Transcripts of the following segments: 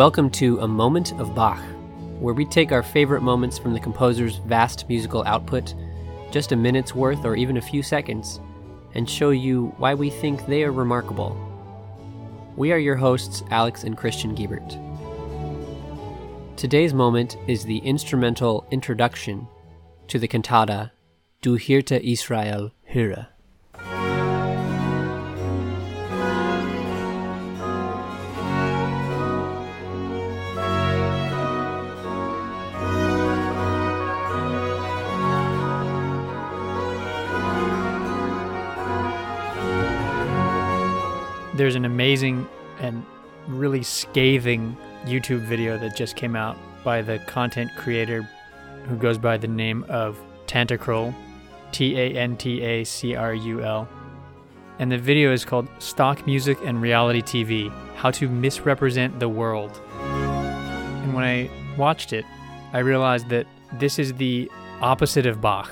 Welcome to A Moment of Bach, where we take our favorite moments from the composer's vast musical output, just a minute's worth or even a few seconds, and show you why we think they are remarkable. We are your hosts, Alex and Christian Giebert. Today's moment is the instrumental introduction to the cantata Du Hirte Israel höre. There's an amazing and really scathing YouTube video that just came out by the content creator who goes by the name of Tantacrul, T A N T A C R U L. And the video is called Stock Music and Reality TV How to Misrepresent the World. And when I watched it, I realized that this is the opposite of Bach.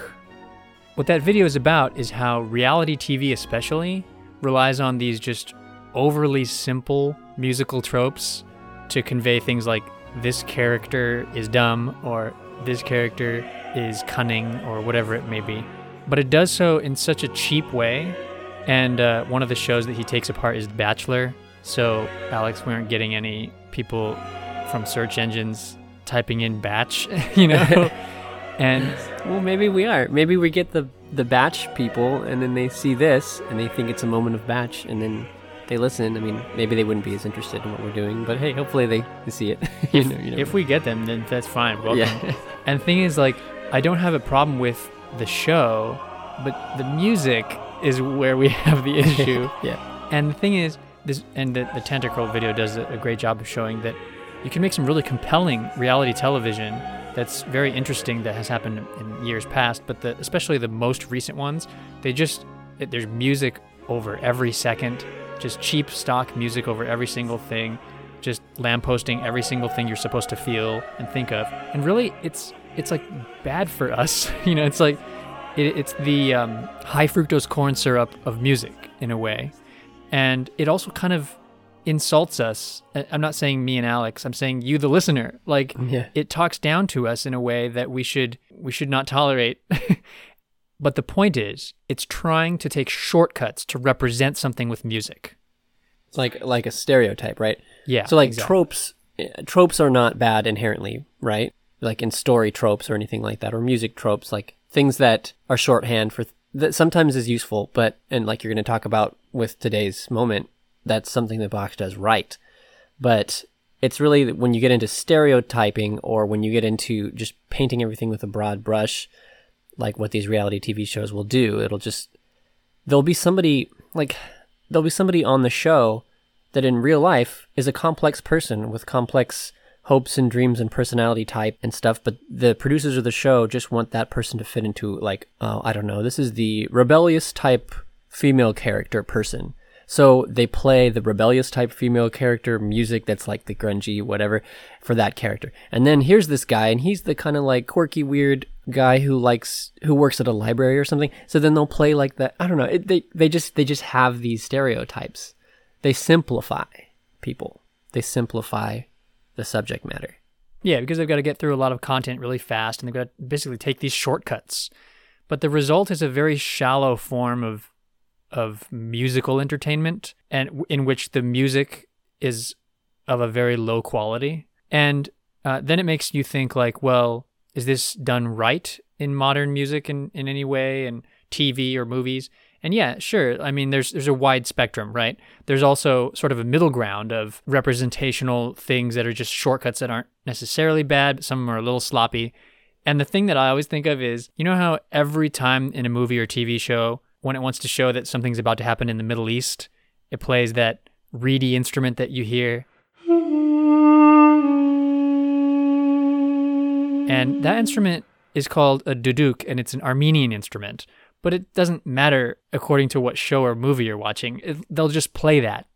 What that video is about is how reality TV, especially, relies on these just overly simple musical tropes to convey things like this character is dumb or this character is cunning or whatever it may be. But it does so in such a cheap way. And uh, one of the shows that he takes apart is The Bachelor. So, Alex, we aren't getting any people from search engines typing in batch, you know? and well, maybe we are. Maybe we get the the batch people, and then they see this, and they think it's a moment of batch, and then they listen. I mean, maybe they wouldn't be as interested in what we're doing, but hey, hopefully they, they see it. you know, you if we get them, then that's fine. Welcome. Yeah. and the thing is, like, I don't have a problem with the show, but the music is where we have the issue. yeah. And the thing is, this and the, the Tantacrul video does a, a great job of showing that you can make some really compelling reality television that's very interesting that has happened in years past, but the, especially the most recent ones, they just there's music over every second just cheap stock music over every single thing, just lampposting every single thing you're supposed to feel and think of. And really, it's it's like bad for us. you know, it's like it, it's the um, high fructose corn syrup of music in a way, and it also kind of insults us. I'm not saying me and Alex. I'm saying you, the listener. Like yeah. it talks down to us in a way that we should we should not tolerate. But the point is, it's trying to take shortcuts to represent something with music. It's like like a stereotype, right? Yeah. So like exactly. tropes eh, tropes are not bad inherently, right? Like in story tropes or anything like that or music tropes like things that are shorthand for th- that sometimes is useful, but and like you're going to talk about with today's moment, that's something that Bach does right. But it's really when you get into stereotyping or when you get into just painting everything with a broad brush, like what these reality TV shows will do. It'll just there'll be somebody like there'll be somebody on the show that in real life is a complex person with complex hopes and dreams and personality type and stuff, but the producers of the show just want that person to fit into like, oh, I don't know, this is the rebellious type female character person. So they play the rebellious type female character music that's like the grungy whatever for that character. And then here's this guy and he's the kind of like quirky weird guy who likes who works at a library or something. So then they'll play like that. I don't know. It, they they just they just have these stereotypes. They simplify people. They simplify the subject matter. Yeah, because they've got to get through a lot of content really fast and they've got to basically take these shortcuts. But the result is a very shallow form of of musical entertainment and in which the music is of a very low quality. And uh, then it makes you think like, well, is this done right in modern music in, in any way and TV or movies? And yeah, sure. I mean, there's there's a wide spectrum, right? There's also sort of a middle ground of representational things that are just shortcuts that aren't necessarily bad, but some are a little sloppy. And the thing that I always think of is, you know how every time in a movie or TV show when it wants to show that something's about to happen in the Middle East, it plays that reedy instrument that you hear. And that instrument is called a duduk, and it's an Armenian instrument. But it doesn't matter according to what show or movie you're watching. It, they'll just play that.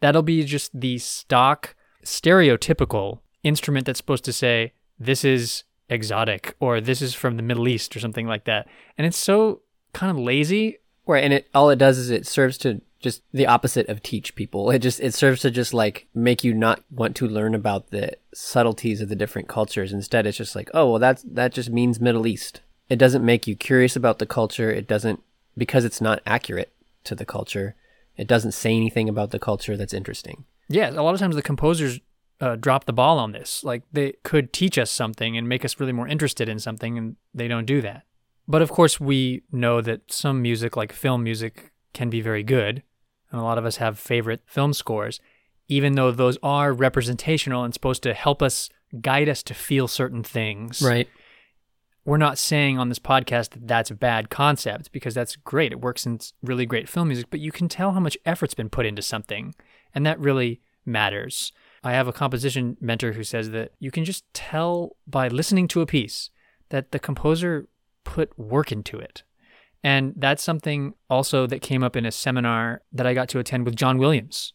That'll be just the stock, stereotypical instrument that's supposed to say, this is exotic, or this is from the Middle East, or something like that. And it's so kind of lazy Right, and it all it does is it serves to just the opposite of teach people. It just it serves to just like make you not want to learn about the subtleties of the different cultures. Instead, it's just like, oh well, that's that just means Middle East. It doesn't make you curious about the culture. It doesn't because it's not accurate to the culture. It doesn't say anything about the culture that's interesting. Yeah, a lot of times the composers uh, drop the ball on this. Like they could teach us something and make us really more interested in something, and they don't do that. But of course, we know that some music, like film music, can be very good. And a lot of us have favorite film scores, even though those are representational and supposed to help us guide us to feel certain things. Right. We're not saying on this podcast that that's a bad concept because that's great. It works in really great film music, but you can tell how much effort's been put into something. And that really matters. I have a composition mentor who says that you can just tell by listening to a piece that the composer put work into it. And that's something also that came up in a seminar that I got to attend with John Williams.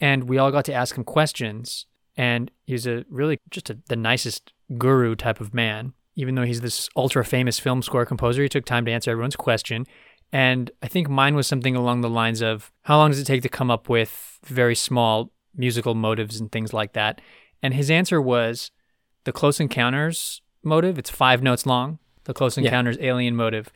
And we all got to ask him questions. And he's a really just a, the nicest guru type of man. Even though he's this ultra famous film score composer, he took time to answer everyone's question. And I think mine was something along the lines of how long does it take to come up with very small musical motives and things like that? And his answer was the Close Encounters motive, it's five notes long. The Close Encounters yeah. alien motive.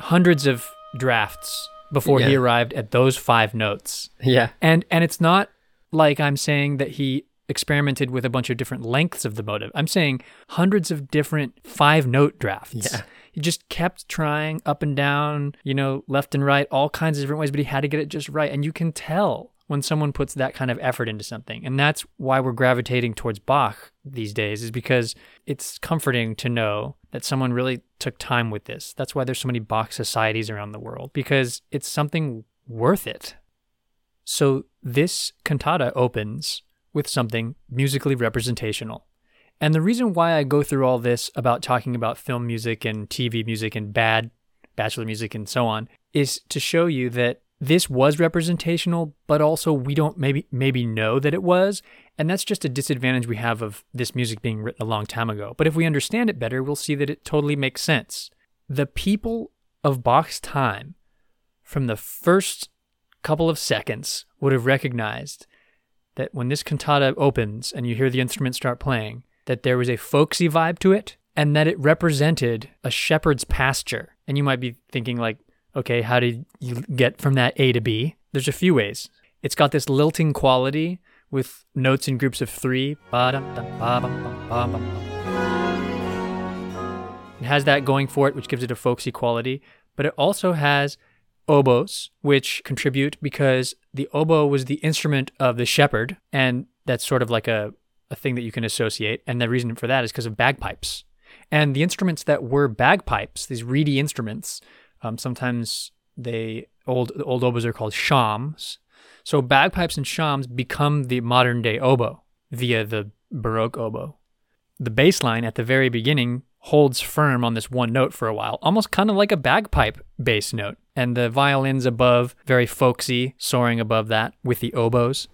Hundreds of drafts before yeah. he arrived at those five notes. Yeah. And and it's not like I'm saying that he experimented with a bunch of different lengths of the motive. I'm saying hundreds of different five note drafts. Yeah. He just kept trying up and down, you know, left and right, all kinds of different ways, but he had to get it just right. And you can tell when someone puts that kind of effort into something. And that's why we're gravitating towards Bach these days, is because it's comforting to know that someone really took time with this. That's why there's so many Bach societies around the world, because it's something worth it. So this cantata opens with something musically representational. And the reason why I go through all this about talking about film music and TV music and bad bachelor music and so on is to show you that this was representational, but also we don't maybe maybe know that it was, and that's just a disadvantage we have of this music being written a long time ago. But if we understand it better, we'll see that it totally makes sense. The people of Bach's time, from the first couple of seconds, would have recognized that when this cantata opens and you hear the instruments start playing, that there was a folksy vibe to it and that it represented a shepherd's pasture. And you might be thinking like, okay, how did you get from that A to B? There's a few ways. It's got this lilting quality with notes in groups of three. It has that going for it, which gives it a folksy quality, but it also has oboes, which contribute because the oboe was the instrument of the shepherd, and that's sort of like a, a thing that you can associate. And the reason for that is because of bagpipes. And the instruments that were bagpipes, these reedy instruments, um, sometimes they old old oboes are called shawms. So bagpipes and shawms become the modern day oboe via the Baroque oboe. The bass line at the very beginning holds firm on this one note for a while, almost kind of like a bagpipe bass note. And the violins above, very folksy, soaring above that with the oboes.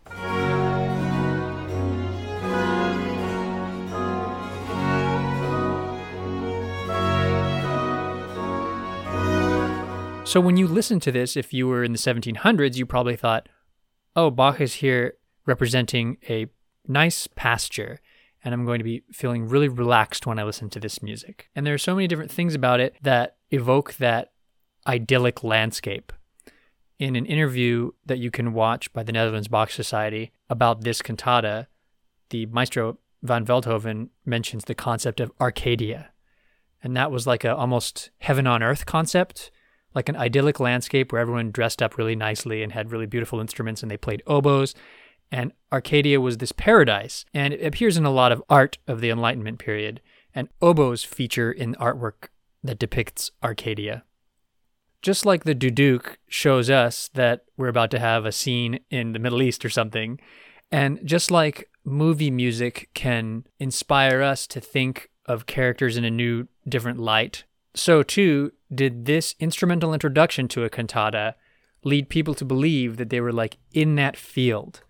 So when you listen to this, if you were in the 1700s, you probably thought, oh, Bach is here representing a nice pasture, and I'm going to be feeling really relaxed when I listen to this music. And there are so many different things about it that evoke that idyllic landscape. In an interview that you can watch by the Netherlands Bach Society about this cantata, the maestro van Veldhoven mentions the concept of Arcadia. And that was like a almost heaven on earth concept like an idyllic landscape where everyone dressed up really nicely and had really beautiful instruments and they played oboes. And Arcadia was this paradise. And it appears in a lot of art of the Enlightenment period. And oboes feature in artwork that depicts Arcadia. Just like the duduk shows us that we're about to have a scene in the Middle East or something, and just like movie music can inspire us to think of characters in a new, different light, so too did this instrumental introduction to a cantata lead people to believe that they were like in that field.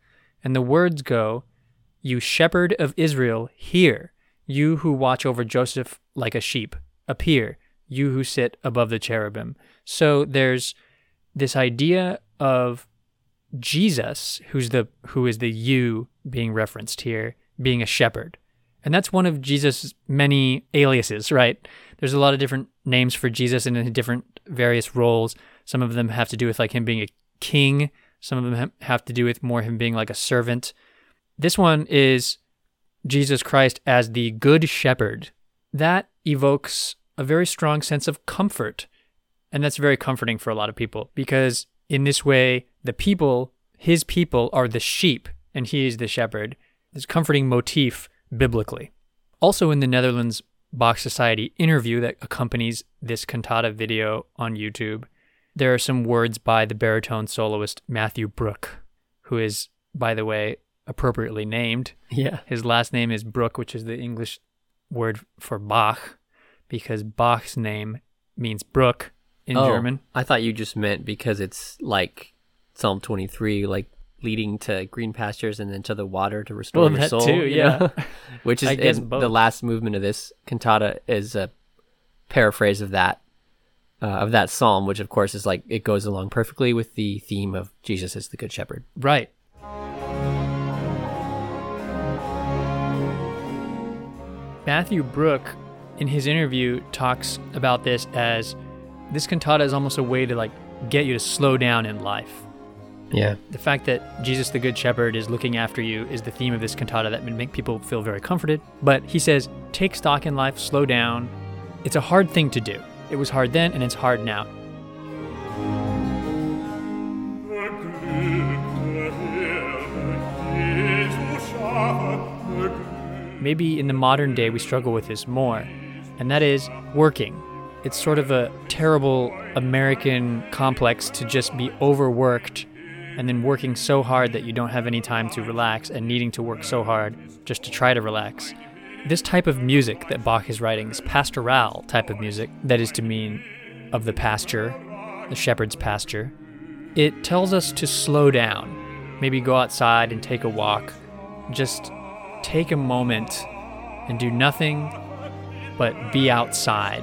And the words go, You shepherd of Israel, hear, you who watch over Joseph like a sheep, appear, you who sit above the cherubim. So there's this idea of Jesus, who's the who is the you being referenced here, being a shepherd. And that's one of Jesus' many aliases, right? There's a lot of different names for Jesus in different various roles. Some of them have to do with like him being a king, some of them have to do with more him being like a servant. This one is Jesus Christ as the good shepherd. That evokes a very strong sense of comfort. And that's very comforting for a lot of people because in this way, the people, his people, are the sheep and he is the shepherd. This comforting motif biblically. Also, in the Netherlands Bach Society interview that accompanies this cantata video on YouTube, there are some words by the baritone soloist Matthew Brook, who is, by the way, appropriately named. Yeah. His last name is Brook, which is the English word for Bach, because Bach's name means brook in oh, German. I thought you just meant because it's like Psalm 23, like leading to green pastures and then to the water to restore Well, your that soul. too, yeah. know? Which is I guess and both. the last movement of this cantata is a paraphrase of that uh, of that psalm, which of course is like it goes along perfectly with the theme of Jesus as the good shepherd. Right. Matthew Brook, in his interview, talks about this as this cantata is almost a way to like get you to slow down in life. Yeah. The fact that Jesus the Good Shepherd is looking after you is the theme of this cantata that would make people feel very comforted. But he says, take stock in life, slow down. It's a hard thing to do. It was hard then and it's hard now. Maybe in the modern day we struggle with this more, and that is working. It's sort of a terrible American complex to just be overworked and then working so hard that you don't have any time to relax and needing to work so hard just to try to relax. This type of music that Bach is writing, this pastoral type of music, that is to mean of the pasture, the shepherd's pasture, it tells us to slow down. Maybe go outside and take a walk. Just take a moment and do nothing but be outside.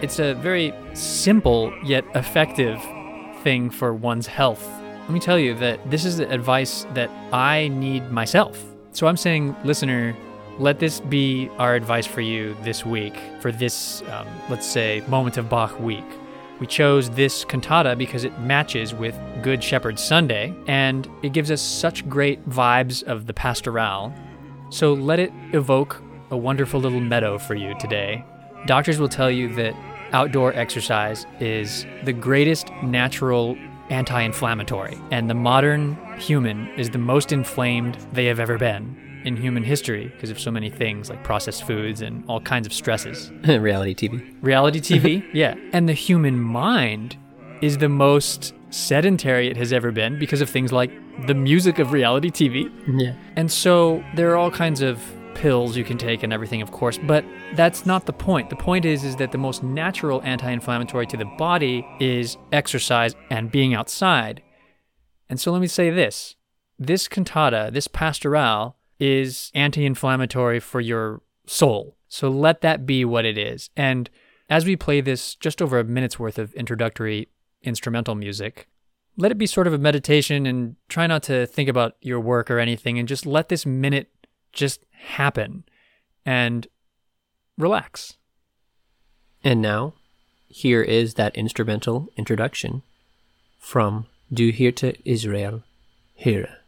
It's a very simple yet effective thing for one's health. Let me tell you that this is the advice that I need myself. So I'm saying, listener, let this be our advice for you this week, for this, um, let's say, Moment of Bach week. We chose this cantata because it matches with Good Shepherd Sunday, and it gives us such great vibes of the pastoral. So let it evoke a wonderful little meadow for you today. Doctors will tell you that outdoor exercise is the greatest natural anti inflammatory, and the modern human is the most inflamed they have ever been in human history because of so many things like processed foods and all kinds of stresses. Reality TV. Reality TV, yeah. And the human mind is the most sedentary it has ever been because of things like the music of reality TV. Yeah. And so there are all kinds of pills you can take and everything, of course, but that's not the point. The point is is that the most natural anti-inflammatory to the body is exercise and being outside. And so let me say this. This cantata, this pastoral is anti-inflammatory for your soul. So let that be what it is. And as we play this just over a minute's worth of introductory instrumental music, let it be sort of a meditation and try not to think about your work or anything and just let this minute just happen and relax. And now, here is that instrumental introduction from Du Hirte Israel, höre.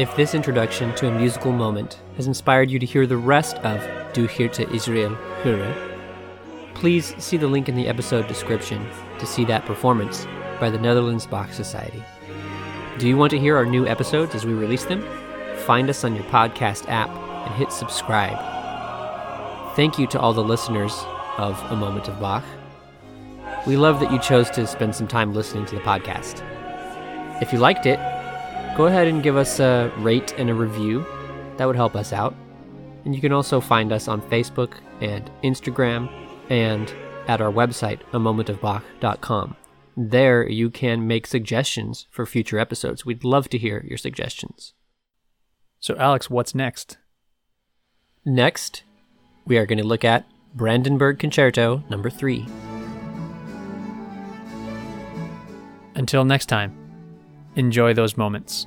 If this introduction to a musical moment has inspired you to hear the rest of Du Hirte Israel Höre, please see the link in the episode description to see that performance by the Netherlands Bach Society. Do you want to hear our new episodes as we release them? Find us on your podcast app and hit subscribe. Thank you to all the listeners of A Moment of Bach. We love that you chose to spend some time listening to the podcast. If you liked it, go ahead and give us a rate and a review. That would help us out. And you can also find us on Facebook and Instagram and at our website, a moment of momentofbach.com. There you can make suggestions for future episodes. We'd love to hear your suggestions. So, Alex, what's next? Next, we are going to look at Brandenburg Concerto number 3. Until next time, enjoy those moments.